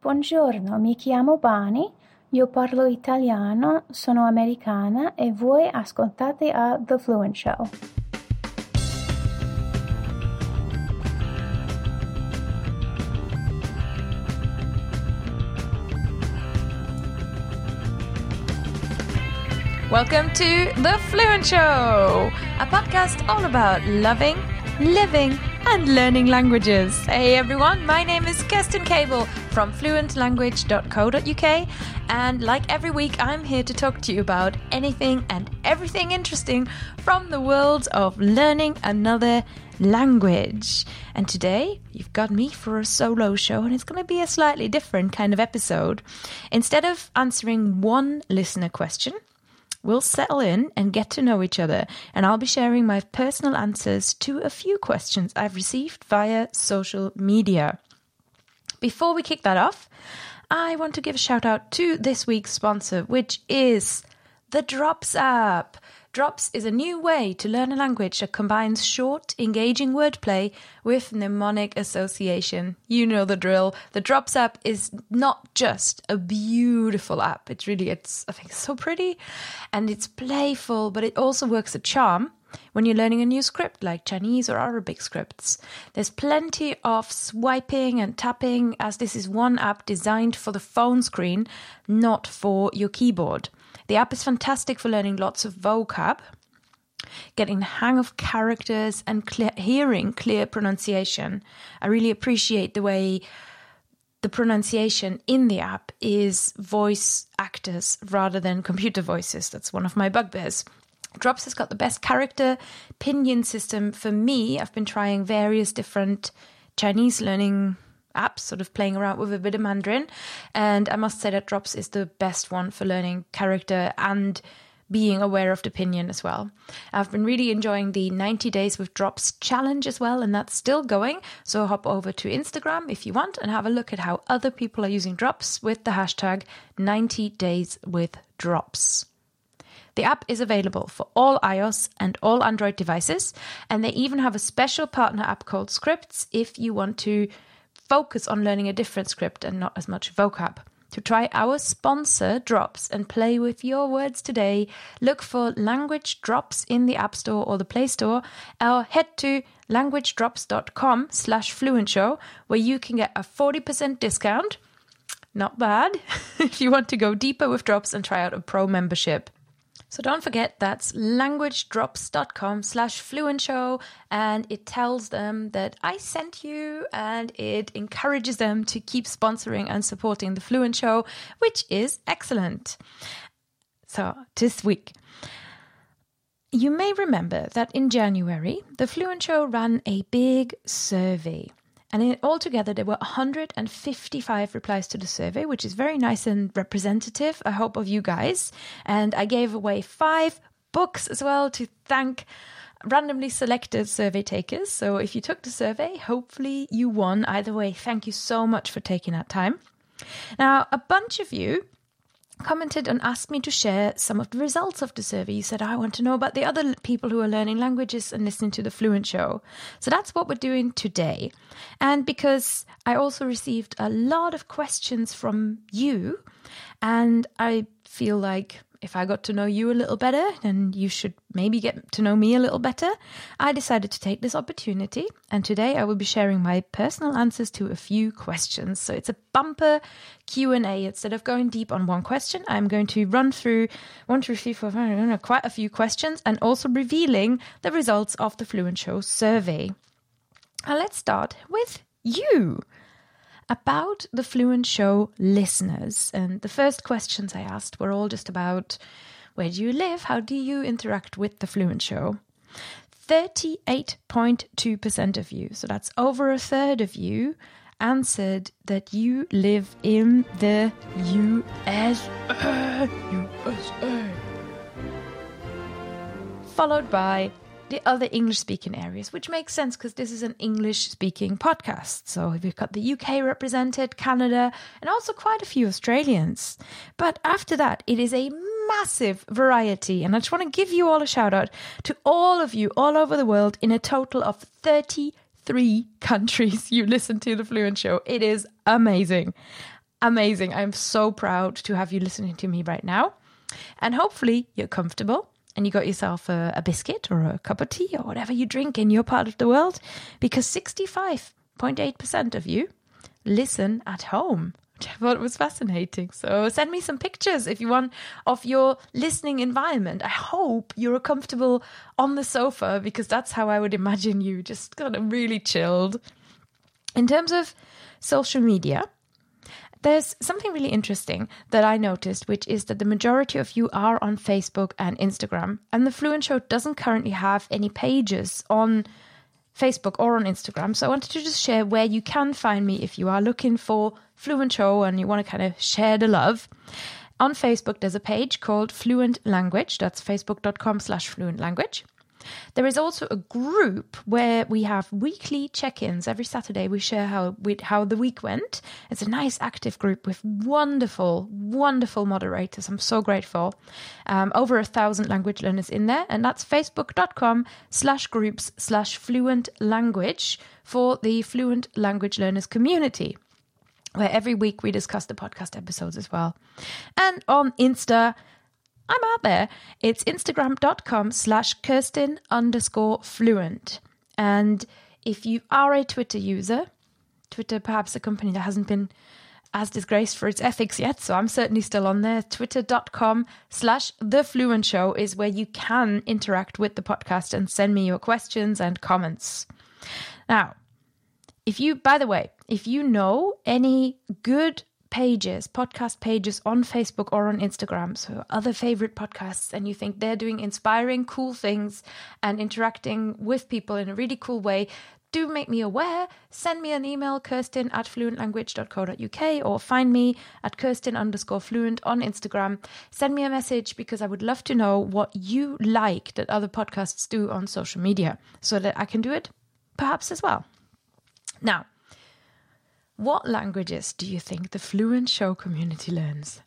Buongiorno, mi chiamo Bani, io parlo italiano, sono americana e voi ascoltate a The Fluent Show. Welcome to The Fluent Show, a podcast all about loving, living, and learning languages. Hey everyone, my name is Kerstin Cable from fluentlanguage.co.uk, and like every week, I'm here to talk to you about anything and everything interesting from the world of learning another language. And today, you've got me for a solo show, and it's going to be a slightly different kind of episode. Instead of answering one listener question, We'll settle in and get to know each other, and I'll be sharing my personal answers to a few questions I've received via social media. Before we kick that off, I want to give a shout out to this week's sponsor, which is the Drops app. Drops is a new way to learn a language that combines short, engaging wordplay with mnemonic association. You know the drill. The Drops app is not just a beautiful app. It's really, it's, I think, so pretty and it's playful, but it also works a charm when you're learning a new script like Chinese or Arabic scripts. There's plenty of swiping and tapping as this is one app designed for the phone screen, not for your keyboard. The app is fantastic for learning lots of vocab, getting the hang of characters, and clear, hearing clear pronunciation. I really appreciate the way the pronunciation in the app is voice actors rather than computer voices. That's one of my bugbears. Drops has got the best character pinyin system for me. I've been trying various different Chinese learning apps, sort of playing around with a bit of Mandarin. And I must say that Drops is the best one for learning character and being aware of the pinyin as well. I've been really enjoying the 90 Days with Drops challenge as well, and that's still going. So hop over to Instagram if you want and have a look at how other people are using Drops with the hashtag 90 Days with Drops. The app is available for all iOS and all Android devices, and they even have a special partner app called Scripts if you want to focus on learning a different script and not as much vocab. To try our sponsor, Drops, and play with your words today, look for Language Drops in the App Store or the Play Store, or head to languagedrops.com slash fluentshow, where you can get a 40% discount. Not bad if you want to go deeper with Drops and try out a pro membership. So don't forget that's languagedrops.com slash fluentshow and it tells them that I sent you and it encourages them to keep sponsoring and supporting the Fluent Show, which is excellent. So this week, you may remember that in January, the Fluent Show ran a big survey. And in, altogether, there were 155 replies to the survey, which is very nice and representative, I hope, of you guys. And I gave away five books as well to thank randomly selected survey takers. So if you took the survey, hopefully you won. Either way, thank you so much for taking that time. Now, a bunch of you commented and asked me to share some of the results of the survey. You said, I want to know about the other people who are learning languages and listening to the Fluent Show. So that's what we're doing today. And because I also received a lot of questions from you, and I feel like if I got to know you a little better, then you should maybe get to know me a little better. I decided to take this opportunity, and today I will be sharing my personal answers to a few questions. So it's a bumper Q&A. Instead of going deep on one question, I'm going to run through one, two, three, four, five, know, quite a few questions and also revealing the results of the Fluent Show survey. Let's start with you about the Fluent Show listeners. And the first questions I asked were all just about where do you live? How do you interact with the Fluent Show? 38.2% of you, so that's over a third of you, answered that you live in the USA. USA. Followed by the other English speaking areas, which makes sense because this is an English speaking podcast. So we've got the UK represented, Canada, and also quite a few Australians. But after that, it is a massive variety. And I just want to give you all a shout out to all of you all over the world in a total of 33 countries you listen to the Fluent Show. It is amazing. amazing. I'm so proud to have you listening to me right now. And hopefully you're comfortable and you got yourself a, a biscuit or a cup of tea or whatever you drink in your part of the world because 65.8% of you listen at home which I thought was fascinating. So send me some pictures if you want of your listening environment. I hope you're comfortable on the sofa because that's how I would imagine you, just kind of really chilled. In terms of social media, there's something really interesting that I noticed, which is that the majority of you are on Facebook and Instagram, and the Fluent Show doesn't currently have any pages on Facebook or on Instagram. So I wanted to just share where you can find me if you are looking for Fluent Show and you want to kind of share the love. On Facebook, there's a page called Fluent Language. That's facebook.com slash fluent language. There is also a group where we have weekly check-ins. Every Saturday, we share how we, how the week went. It's a nice, active group with wonderful, wonderful moderators. I'm so grateful. Um, over a thousand language learners in there, and that's facebook.com slash groups slash fluent language for the fluent language learners community where every week we discuss the podcast episodes as well. And on Insta, I'm out there. It's instagram.com slash Kerstin underscore fluent. And if you are a Twitter user, Twitter perhaps a company that hasn't been as disgraced for its ethics yet, so I'm certainly still on there. Twitter.com slash the fluent show is where you can interact with the podcast and send me your questions and comments. Now, if you, by the way, if you know any good pages, podcast pages on Facebook or on Instagram, so other favorite podcasts, and you think they're doing inspiring, cool things and interacting with people in a really cool way, do make me aware. Send me an email, Kerstin at fluentlanguage.co.uk, or find me at Kerstin underscore fluent on Instagram. Send me a message because I would love to know what you like that other podcasts do on social media so that I can do it perhaps as well. Now, what languages do you think the Fluent Show community learns?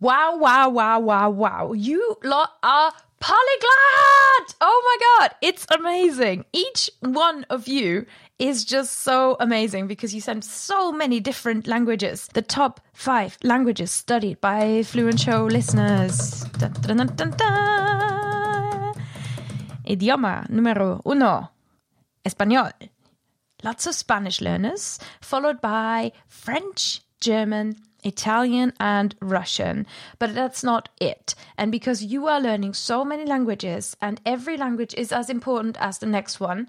Wow, wow, wow, wow, wow. You lot are polyglot! Oh my god, it's amazing. Each one of you is just so amazing because you send so many different languages. The top five languages studied by Fluent Show listeners. Dun, dun, dun, Idioma número uno, español. Lots of Spanish learners, followed by French, German, Italian, and Russian. But that's not it. And because you are learning so many languages, and every language is as important as the next one,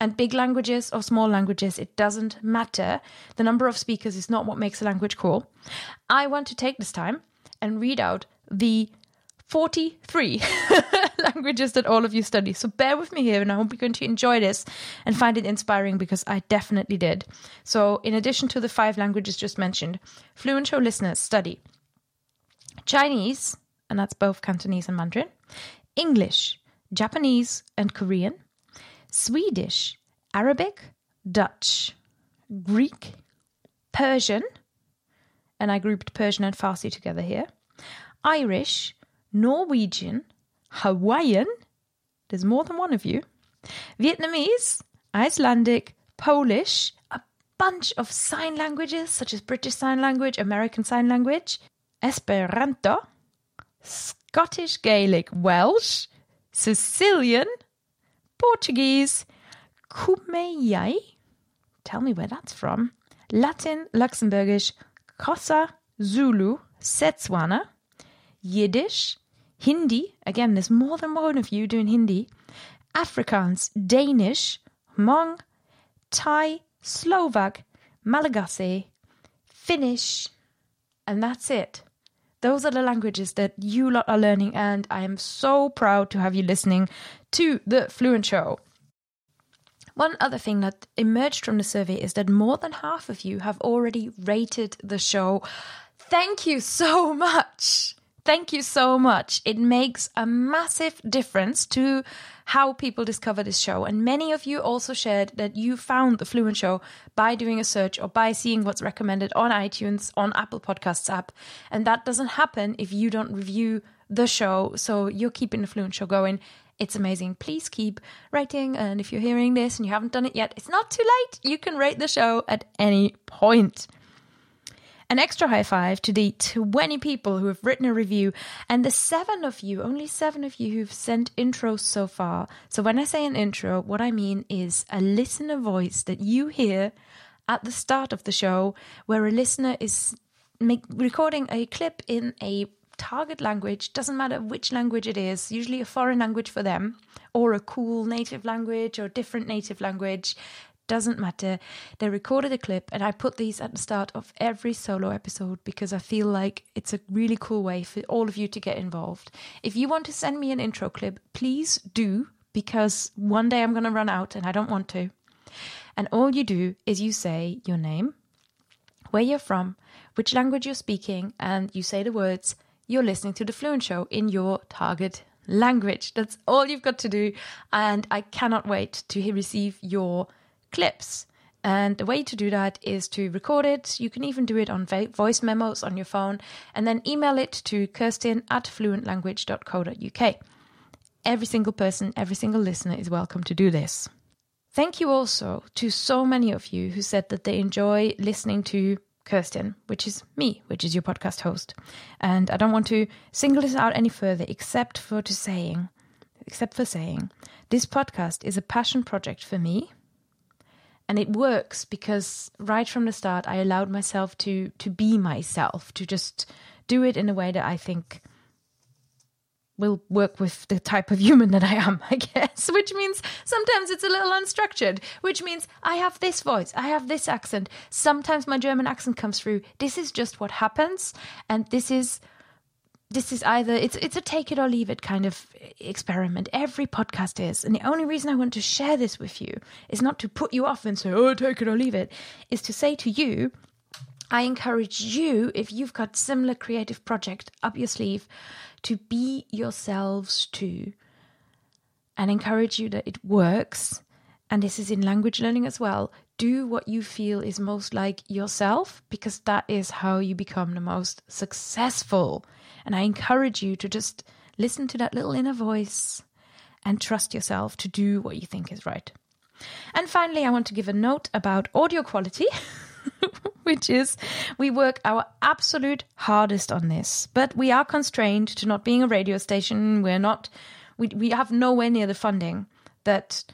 and big languages or small languages, it doesn't matter. The number of speakers is not what makes a language cool. I want to take this time and read out the 43 languages that all of you study. So bear with me here, and I hope you're going to enjoy this and find it inspiring because I definitely did. So, in addition to the five languages just mentioned, Fluent Show listeners study Chinese, and that's both Cantonese and Mandarin, English, Japanese, and Korean, Swedish, Arabic, Dutch, Greek, Persian, and I grouped Persian and Farsi together here, Irish, Norwegian, Hawaiian, there's more than one of you, Vietnamese, Icelandic, Polish, a bunch of sign languages such as British Sign Language, American Sign Language, Esperanto, Scottish Gaelic, Welsh, Sicilian, Portuguese, Kumeyaay, tell me where that's from, Latin, Luxembourgish, Xhosa, Zulu, Setswana, Yiddish, Hindi, again, there's more than one of you doing Hindi, Afrikaans, Danish, Hmong, Thai, Slovak, Malagasy, Finnish, and that's it. Those are the languages that you lot are learning, and I am so proud to have you listening to the Fluent Show. One other thing that emerged from the survey is that more than half of you have already rated the show. Thank you so much. Thank you so much. It makes a massive difference to how people discover this show. And many of you also shared that you found the Fluent Show by doing a search or by seeing what's recommended on iTunes, on Apple Podcasts app. And that doesn't happen if you don't review the show. So you're keeping the Fluent Show going. It's amazing. Please keep writing. And if you're hearing this and you haven't done it yet, it's not too late. You can rate the show at any point. An extra high five to the 20 people who have written a review and the seven of you, only seven of you who've sent intros so far. So when I say an intro, what I mean is a listener voice that you hear at the start of the show where a listener is make, recording a clip in a target language, doesn't matter which language it is, usually a foreign language for them, or a cool native language or different native language, doesn't matter. They recorded a clip, and I put these at the start of every solo episode because I feel like it's a really cool way for all of you to get involved. If you want to send me an intro clip, please do because one day I'm going to run out and I don't want to. And all you do is you say your name, where you're from, which language you're speaking, and you say the words, you're listening to The Fluent Show in your target language. That's all you've got to do. And I cannot wait to receive your clips. And the way to do that is to record it. You can even do it on voice memos on your phone and then email it to kerstin at fluentlanguage.co.uk. Every single person, every single listener is welcome to do this. Thank you also to so many of you who said that they enjoy listening to Kerstin, which is me, which is your podcast host. And I don't want to single this out any further except for to saying, except for saying, this podcast is a passion project for me. And it works because right from the start I allowed myself to to be myself, to just do it in a way that I think will work with the type of human that I am, I guess, which means sometimes it's a little unstructured, which means I have this voice, I have this accent. Sometimes my German accent comes through. This is just what happens. And this is. This is either it's it's a take it or leave it kind of experiment. Every podcast is, and the only reason I want to share this with you is not to put you off and say, "Oh, take it or leave it," is to say to you, I encourage you, if you've got similar creative project up your sleeve, to be yourselves too and encourage you that it works. And this is in language learning as well. Do what you feel is most like yourself because that is how you become the most successful. And I encourage you to just listen to that little inner voice and trust yourself to do what you think is right. And finally, I want to give a note about audio quality. which is we work our absolute hardest on this, but we are constrained to not being a radio station. We're not, we, we have nowhere near the funding that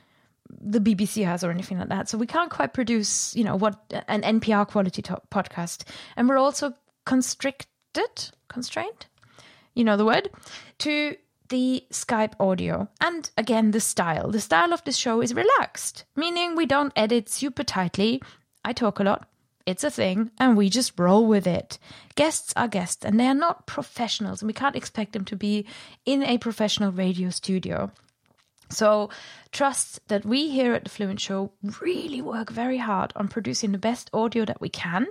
the BBC has or anything like that. So we can't quite produce, you know, what an NPR quality podcast. And we're also constricted, constrained, you know the word, to the Skype audio. And again, the style. The style of this show is relaxed, meaning we don't edit super tightly. I talk a lot. It's a thing, and we just roll with it. Guests are guests, and they are not professionals, and we can't expect them to be in a professional radio studio. So, trust that we here at the Fluent Show really work very hard on producing the best audio that we can,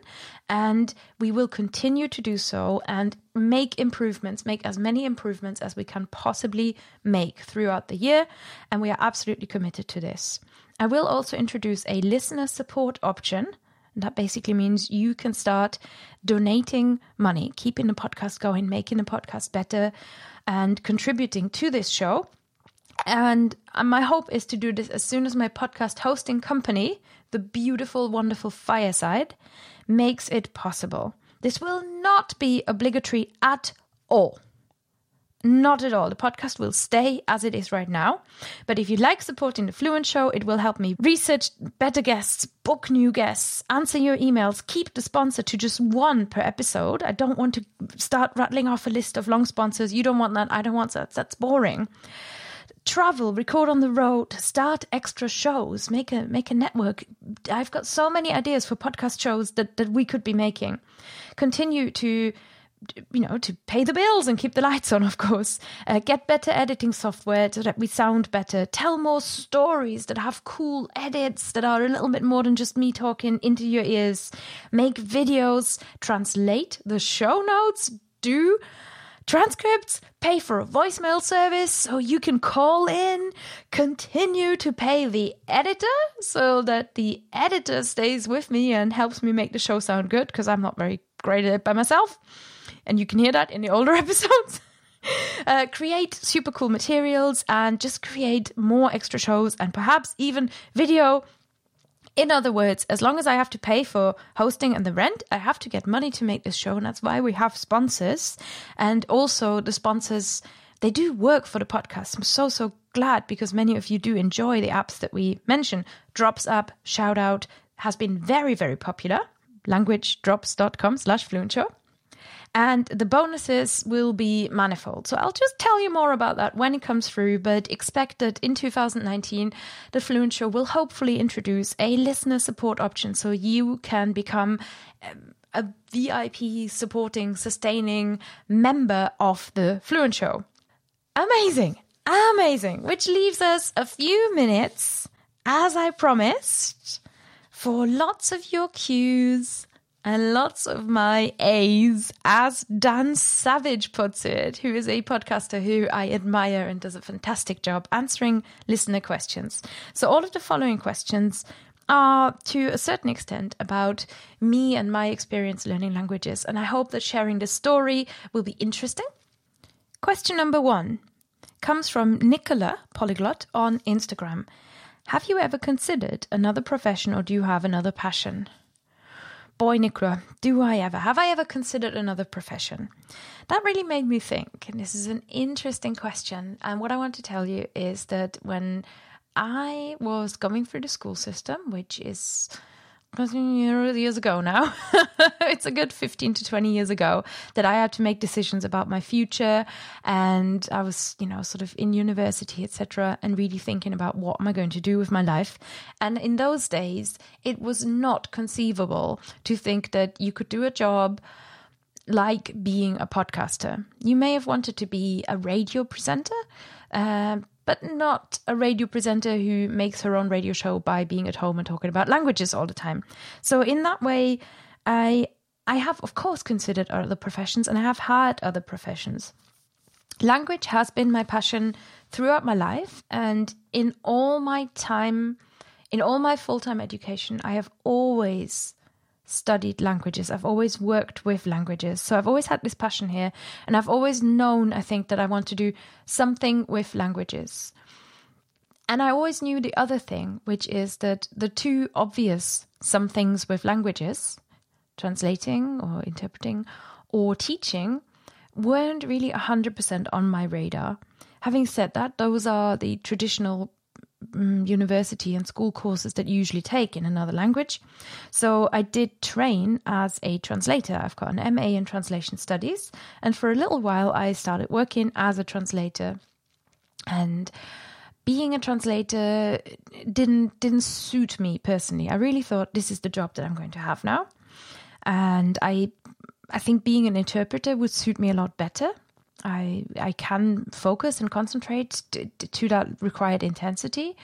and we will continue to do so and make improvements, make as many improvements as we can possibly make throughout the year, and we are absolutely committed to this. I will also introduce a listener support option that basically means you can start donating money, keeping the podcast going, making the podcast better, and contributing to this show. And uh, my hope is to do this as soon as my podcast hosting company, the beautiful, wonderful Fireside, makes it possible. This will not be obligatory at all. Not at all. The podcast will stay as it is right now. But if you like supporting the Fluent Show, it will help me research better guests, book new guests, answer your emails, keep the sponsor to just one per episode. I don't want to start rattling off a list of long sponsors. You don't want that. I don't want that. That's boring travel, record on the road, start extra shows, make a make a network. I've got so many ideas for podcast shows that that we could be making. Continue to you know, to pay the bills and keep the lights on, of course. Uh, get better editing software so that we sound better. Tell more stories that have cool edits that are a little bit more than just me talking into your ears. Make videos, translate the show notes, do transcripts, pay for a voicemail service so you can call in, continue to pay the editor so that the editor stays with me and helps me make the show sound good because I'm not very great at it by myself and you can hear that in the older episodes. Uh, create super cool materials and just create more extra shows and perhaps even video In other words, as long as I have to pay for hosting and the rent, I have to get money to make this show. And that's why we have sponsors. And also, the sponsors, they do work for the podcast. I'm so, so glad because many of you do enjoy the apps that we mention. Drops app, shout out, has been very, very popular. Languagedrops.com slash fluent show. And the bonuses will be manifold. So I'll just tell you more about that when it comes through, but expect that in 2019, the Fluent Show will hopefully introduce a listener support option so you can become um, a VIP supporting, sustaining member of the Fluent Show. Amazing! Amazing! Which leaves us a few minutes, as I promised, for lots of your cues and lots of my A's, as Dan Savage puts it, who is a podcaster who I admire and does a fantastic job answering listener questions. So, all of the following questions are to a certain extent about me and my experience learning languages, and I hope that sharing this story will be interesting. Question number one comes from Nicola Polyglot on Instagram. Have you ever considered another profession or do you have another passion? Boy, Nicola, do I ever? Have I ever considered another profession? That really made me think. And this is an interesting question. And what I want to tell you is that when I was going through the school system, which is years ago now. it's a good 15 to 20 years ago that I had to make decisions about my future. And I was, you know, sort of in university, etc., and really thinking about what am I going to do with my life. And in those days, it was not conceivable to think that you could do a job like being a podcaster. You may have wanted to be a radio presenter. Uh, but not a radio presenter who makes her own radio show by being at home and talking about languages all the time. So in that way, I I have of course considered other professions and I have had other professions. Language has been my passion throughout my life and in all my time in all my full-time education, I have always studied languages. I've always worked with languages. So I've always had this passion here. And I've always known, I think, that I want to do something with languages. And I always knew the other thing, which is that the two obvious some things with languages, translating or interpreting or teaching, weren't really 100% on my radar. Having said that, those are the traditional Mm, university and school courses that you usually take in another language. So I did train as a translator. I've got an MA in translation studies, and for a little while I started working as a translator. And being a translator didn't didn't suit me personally. I really thought this is the job that I'm going to have now. And I I think being an interpreter would suit me a lot better I I can focus and concentrate to, to that required intensity.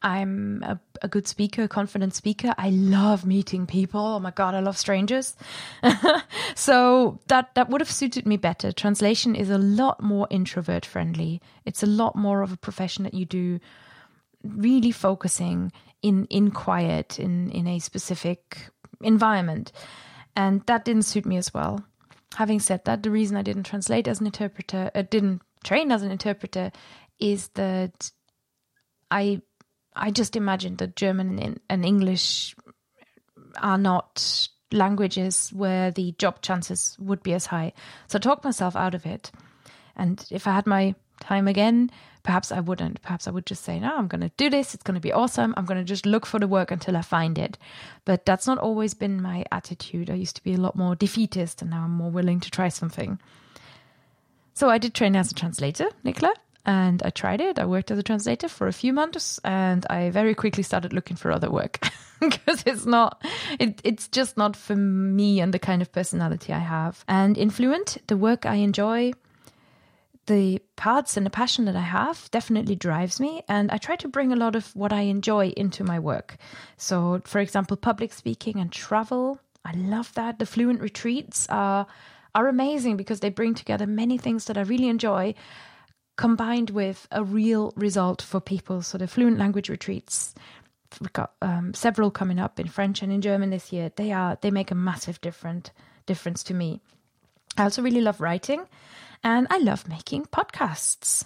I'm a, a, good speaker, a confident speaker. I love meeting people. Oh my god, I love strangers. so that that would have suited me better. Translation is a lot more introvert friendly. It's a lot more of a profession that you do really focusing in in quiet in in a specific environment. And that didn't suit me as well having said that, the reason I didn't translate as an interpreter, uh, didn't train as an interpreter, is that I I just imagined that German and English are not languages where the job chances would be as high. So I talked myself out of it. And if I had my time again, perhaps I wouldn't. Perhaps I would just say, no, I'm going to do this. It's going to be awesome. I'm going to just look for the work until I find it. But that's not always been my attitude. I used to be a lot more defeatist and now I'm more willing to try something. So I did train as a translator, Nicola, and I tried it. I worked as a translator for a few months and I very quickly started looking for other work because it's not, it, it's just not for me and the kind of personality I have. And in Fluent, the work I enjoy the parts and the passion that I have definitely drives me, and I try to bring a lot of what I enjoy into my work. So, for example, public speaking and travel. I love that. The fluent retreats are are amazing because they bring together many things that I really enjoy, combined with a real result for people. So the fluent language retreats, we've got um, several coming up in French and in German this year. They are they make a massive different difference to me. I also really love writing and I love making podcasts.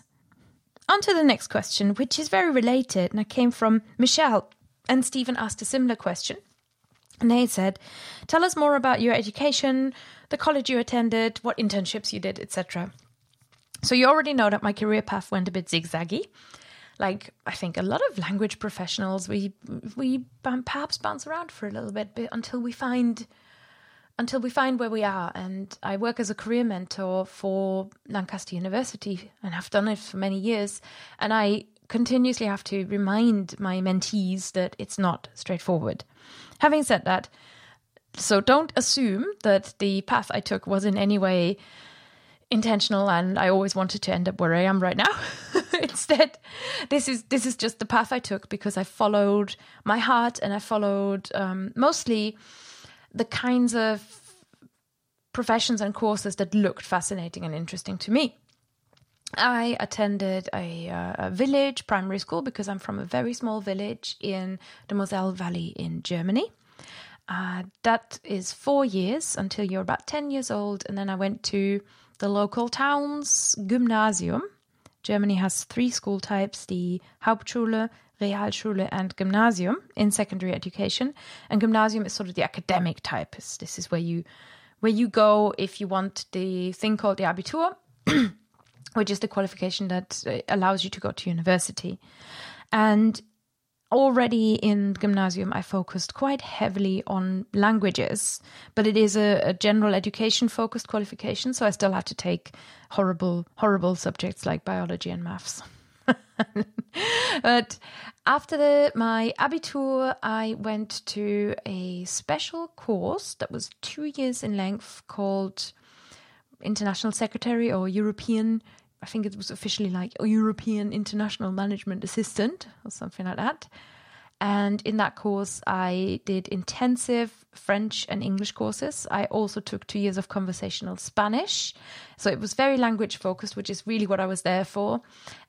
On to the next question, which is very related, and it came from Michelle. and Stephen asked a similar question. And they said, Tell us more about your education, the college you attended, what internships you did, etc. So you already know that my career path went a bit zigzaggy. Like I think a lot of language professionals, we we perhaps bounce around for a little bit, but until we find until we find where we are. And I work as a career mentor for Lancaster University and have done it for many years. And I continuously have to remind my mentees that it's not straightforward. Having said that, so don't assume that the path I took was in any way intentional and I always wanted to end up where I am right now. Instead, this is this is just the path I took because I followed my heart and I followed um, mostly the kinds of professions and courses that looked fascinating and interesting to me. I attended a, uh, a, village primary school because I'm from a very small village in the Moselle Valley in Germany. Uh, that is four years until you're about 10 years old. And then I went to the local town's gymnasium. Germany has three school types the Hauptschule, Realschule, and Gymnasium in secondary education. And Gymnasium is sort of the academic type. This is where you where you go if you want the thing called the Abitur, which is the qualification that uh, allows you to go to university. And already in gymnasium, I focused quite heavily on languages, but it is a, a, general education focused qualification, so I still had to take horrible, horrible subjects like biology and maths. but after the, my Abitur, I went to a special course that was two years in length called International Secretary or European I think it was officially like European International Management Assistant or something like that. And in that course, I did intensive French and English courses. I also took two years of conversational Spanish. So it was very language focused, which is really what I was there for.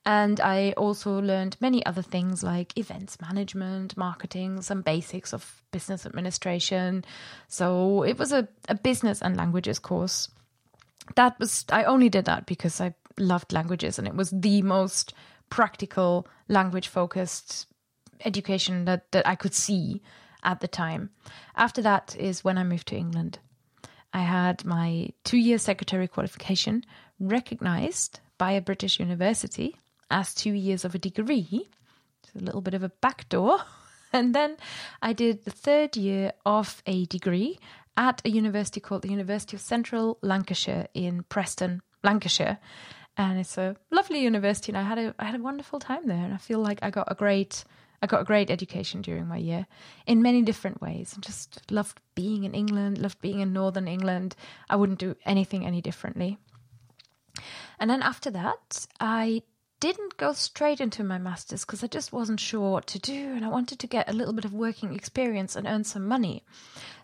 And I also learned many other things like events management, marketing, some basics of business administration. So it was a, a business and languages course. That was, I only did that because I loved languages and it was the most practical language focused education that, that I could see at the time. After that is when I moved to England. I had my two year secretary qualification recognized by a British university as two years of a degree. It's a little bit of a backdoor. And then I did the third year of a degree at a university called the University of Central Lancashire in Preston, Lancashire and it's a lovely university and I had a I had a wonderful time there and I feel like I got a great I got a great education during my year in many different ways I just loved being in England, loved being in northern England. I wouldn't do anything any differently. And then after that, I didn't go straight into my master's because I just wasn't sure what to do and I wanted to get a little bit of working experience and earn some money.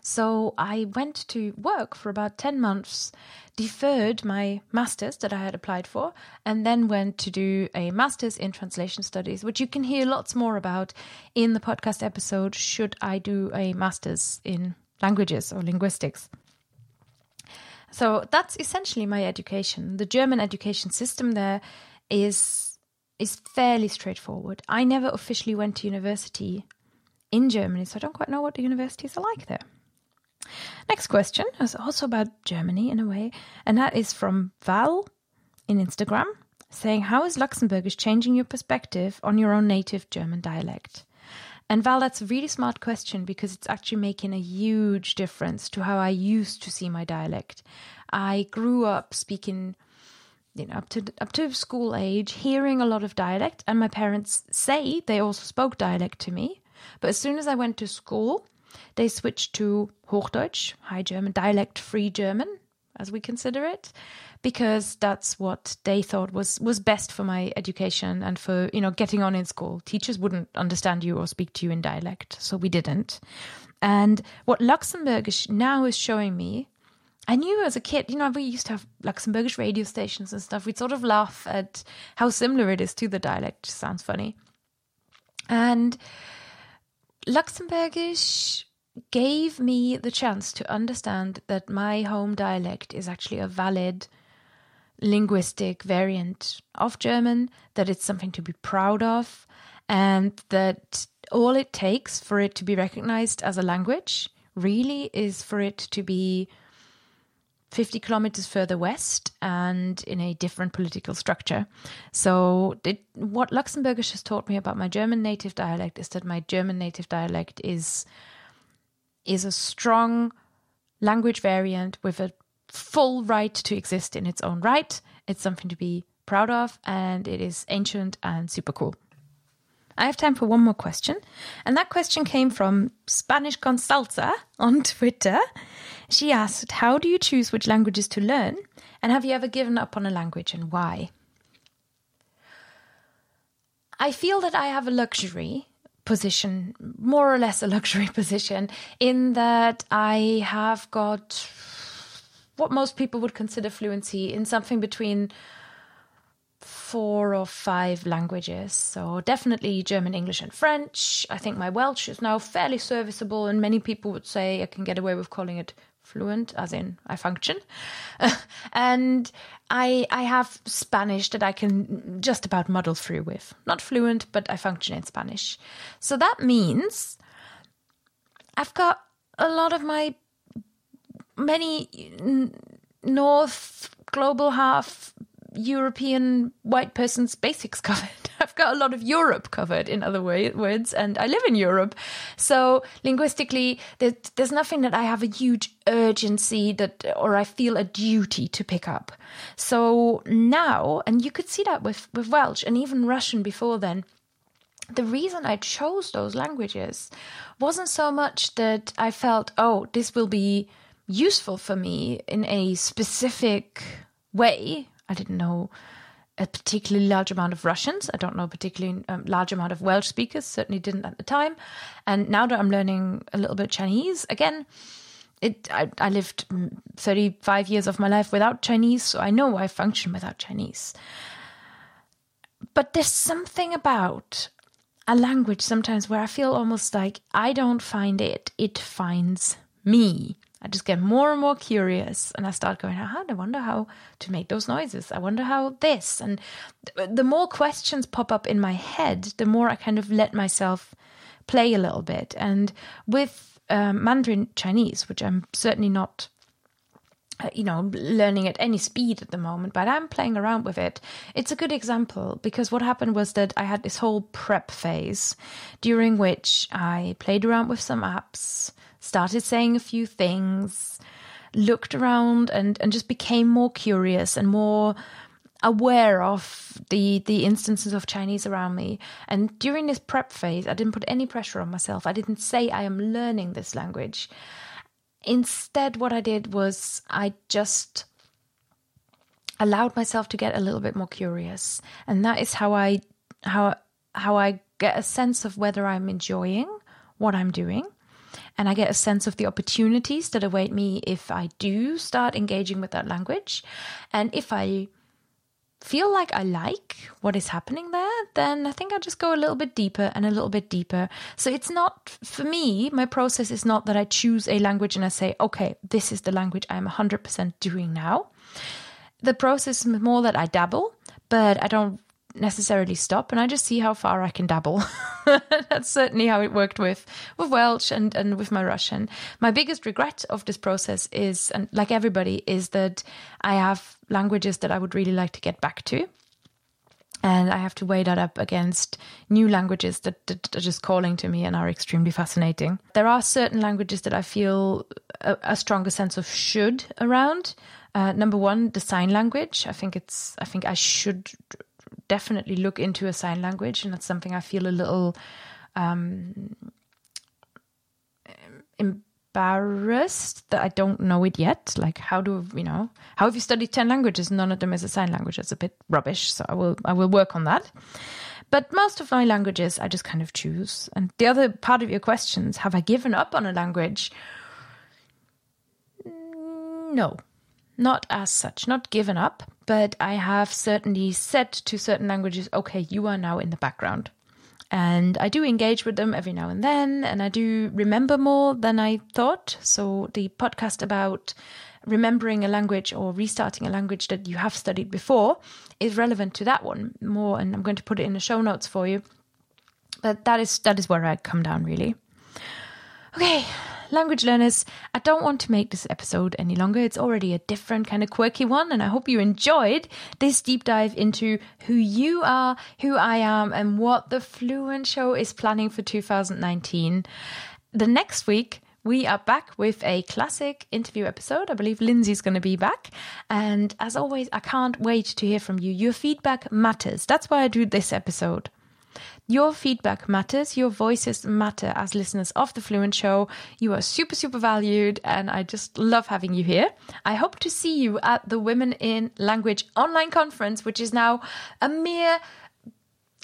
So I went to work for about 10 months, deferred my master's that I had applied for, and then went to do a master's in translation studies, which you can hear lots more about in the podcast episode Should I Do a Master's in Languages or Linguistics? So that's essentially my education. The German education system there is is fairly straightforward. I never officially went to university in Germany, so I don't quite know what the universities are like there. Next question is also about Germany in a way, and that is from Val in Instagram saying, How is Luxembourgish changing your perspective on your own native German dialect? And Val, that's a really smart question because it's actually making a huge difference to how I used to see my dialect. I grew up speaking you know up to up to school age hearing a lot of dialect. And my parents say they also spoke dialect to me. But as soon as i went to school they switched to hochdeutsch high german dialect free german as we consider it because that's what they thought was was best for my education and for you know getting on in school. Teachers wouldn't understand you or speak to you in dialect so we didn't. And what luxembourgish now is showing me I knew as a kid, you know, we used to have Luxembourgish radio stations and stuff. We'd sort of laugh at how similar it is to the dialect. Sounds funny. And Luxembourgish gave me the chance to understand that my home dialect is actually a valid linguistic variant of German, that it's something to be proud of, and that all it takes for it to be recognized as a language really is for it to be 50 kilometers further west and in a different political structure. So, it, what Luxembourgish has taught me about my German native dialect is that my German native dialect is is a strong language variant with a full right to exist in its own right. It's something to be proud of, and it is ancient and super cool. I have time for one more question. And that question came from Spanish con Salsa on Twitter. She asked, How do you choose which languages to learn? And have you ever given up on a language and why? I feel that I have a luxury position, more or less a luxury position, in that I have got what most people would consider fluency in something between four or five languages. So definitely German, English, and French. I think my Welsh is now fairly serviceable, and many people would say I can get away with calling it fluent, as in I function. and I I have Spanish that I can just about muddle through with. Not fluent, but I function in Spanish. So that means I've got a lot of my many North global half European white person's basics covered. I've got a lot of Europe covered, in other words, and I live in Europe. So linguistically, there's nothing that I have a huge urgency that, or I feel a duty to pick up. So now, and you could see that with, with Welsh and even Russian before then, the reason I chose those languages wasn't so much that I felt, oh, this will be useful for me in a specific way I didn't know a particularly large amount of Russians. I don't know a particularly um, large amount of Welsh speakers. Certainly didn't at the time. And now that I'm learning a little bit Chinese again, it I, I lived 35 years of my life without Chinese, so I know I function without Chinese. But there's something about a language sometimes where I feel almost like I don't find it, it finds me. I just get more and more curious and I start going, ah, I wonder how to make those noises. I wonder how this. And the more questions pop up in my head, the more I kind of let myself play a little bit. And with um, Mandarin Chinese, which I'm certainly not uh, you know, learning at any speed at the moment, but I'm playing around with it. It's a good example because what happened was that I had this whole prep phase during which I played around with some apps, started saying a few things, looked around and, and just became more curious and more aware of the the instances of Chinese around me. And during this prep phase, I didn't put any pressure on myself. I didn't say I am learning this language. Instead, what I did was I just allowed myself to get a little bit more curious. And that is how I how how I get a sense of whether I'm enjoying what I'm doing and I get a sense of the opportunities that await me if I do start engaging with that language. And if I feel like I like what is happening there, then I think I just go a little bit deeper and a little bit deeper. So it's not, for me, my process is not that I choose a language and I say, okay, this is the language I'm 100% doing now. The process is more that I dabble, but I don't necessarily stop and I just see how far I can dabble. That's certainly how it worked with with Welsh and, and with my Russian. My biggest regret of this process is and like everybody is that I have languages that I would really like to get back to. And I have to weigh that up against new languages that, that, are just calling to me and are extremely fascinating. There are certain languages that I feel a, a stronger sense of should around. Uh, number one, the sign language. I think it's. I think I should definitely look into a sign language, and that's something I feel a little um, embarrassed that I don't know it yet. Like, how do you know? How have you studied ten languages? None of them is a sign language. That's a bit rubbish. So I will I will work on that. But most of my languages, I just kind of choose. And the other part of your questions: Have I given up on a language? No, not as such, not given up, but I have certainly said to certain languages, okay, you are now in the background. And I do engage with them every now and then, and I do remember more than I thought. So, the podcast about remembering a language or restarting a language that you have studied before is relevant to that one more. And I'm going to put it in the show notes for you. but that is that is where I come down really. Okay, language learners, I don't want to make this episode any longer. It's already a different kind of quirky one, and I hope you enjoyed this deep dive into who you are, who I am, and what the Fluent Show is planning for 2019. The next week, we are back with a classic interview episode. I believe Lindsay's going to be back. And as always, I can't wait to hear from you. Your feedback matters. That's why I do this episode. Your feedback matters. Your voices matter as listeners of the Fluent Show. You are super, super valued, and I just love having you here. I hope to see you at the Women in Language online conference, which is now a mere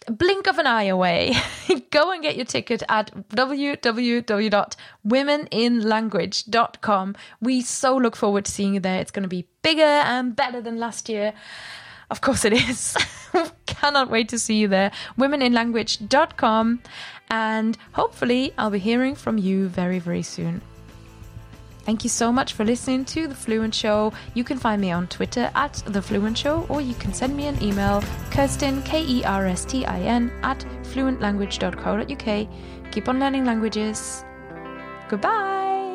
blink of an eye away. Go and get your ticket at www.womeninlanguage.com. We so look forward to seeing you there. It's going to be bigger and better than last year. Of course it is. Cannot wait to see you there. Womeninlanguage.com. And hopefully, I'll be hearing from you very, very soon. Thank you so much for listening to The Fluent Show. You can find me on Twitter at The Fluent Show, or you can send me an email, Kerstin, K E R S T I N, at fluentlanguage.co.uk. Keep on learning languages. Goodbye.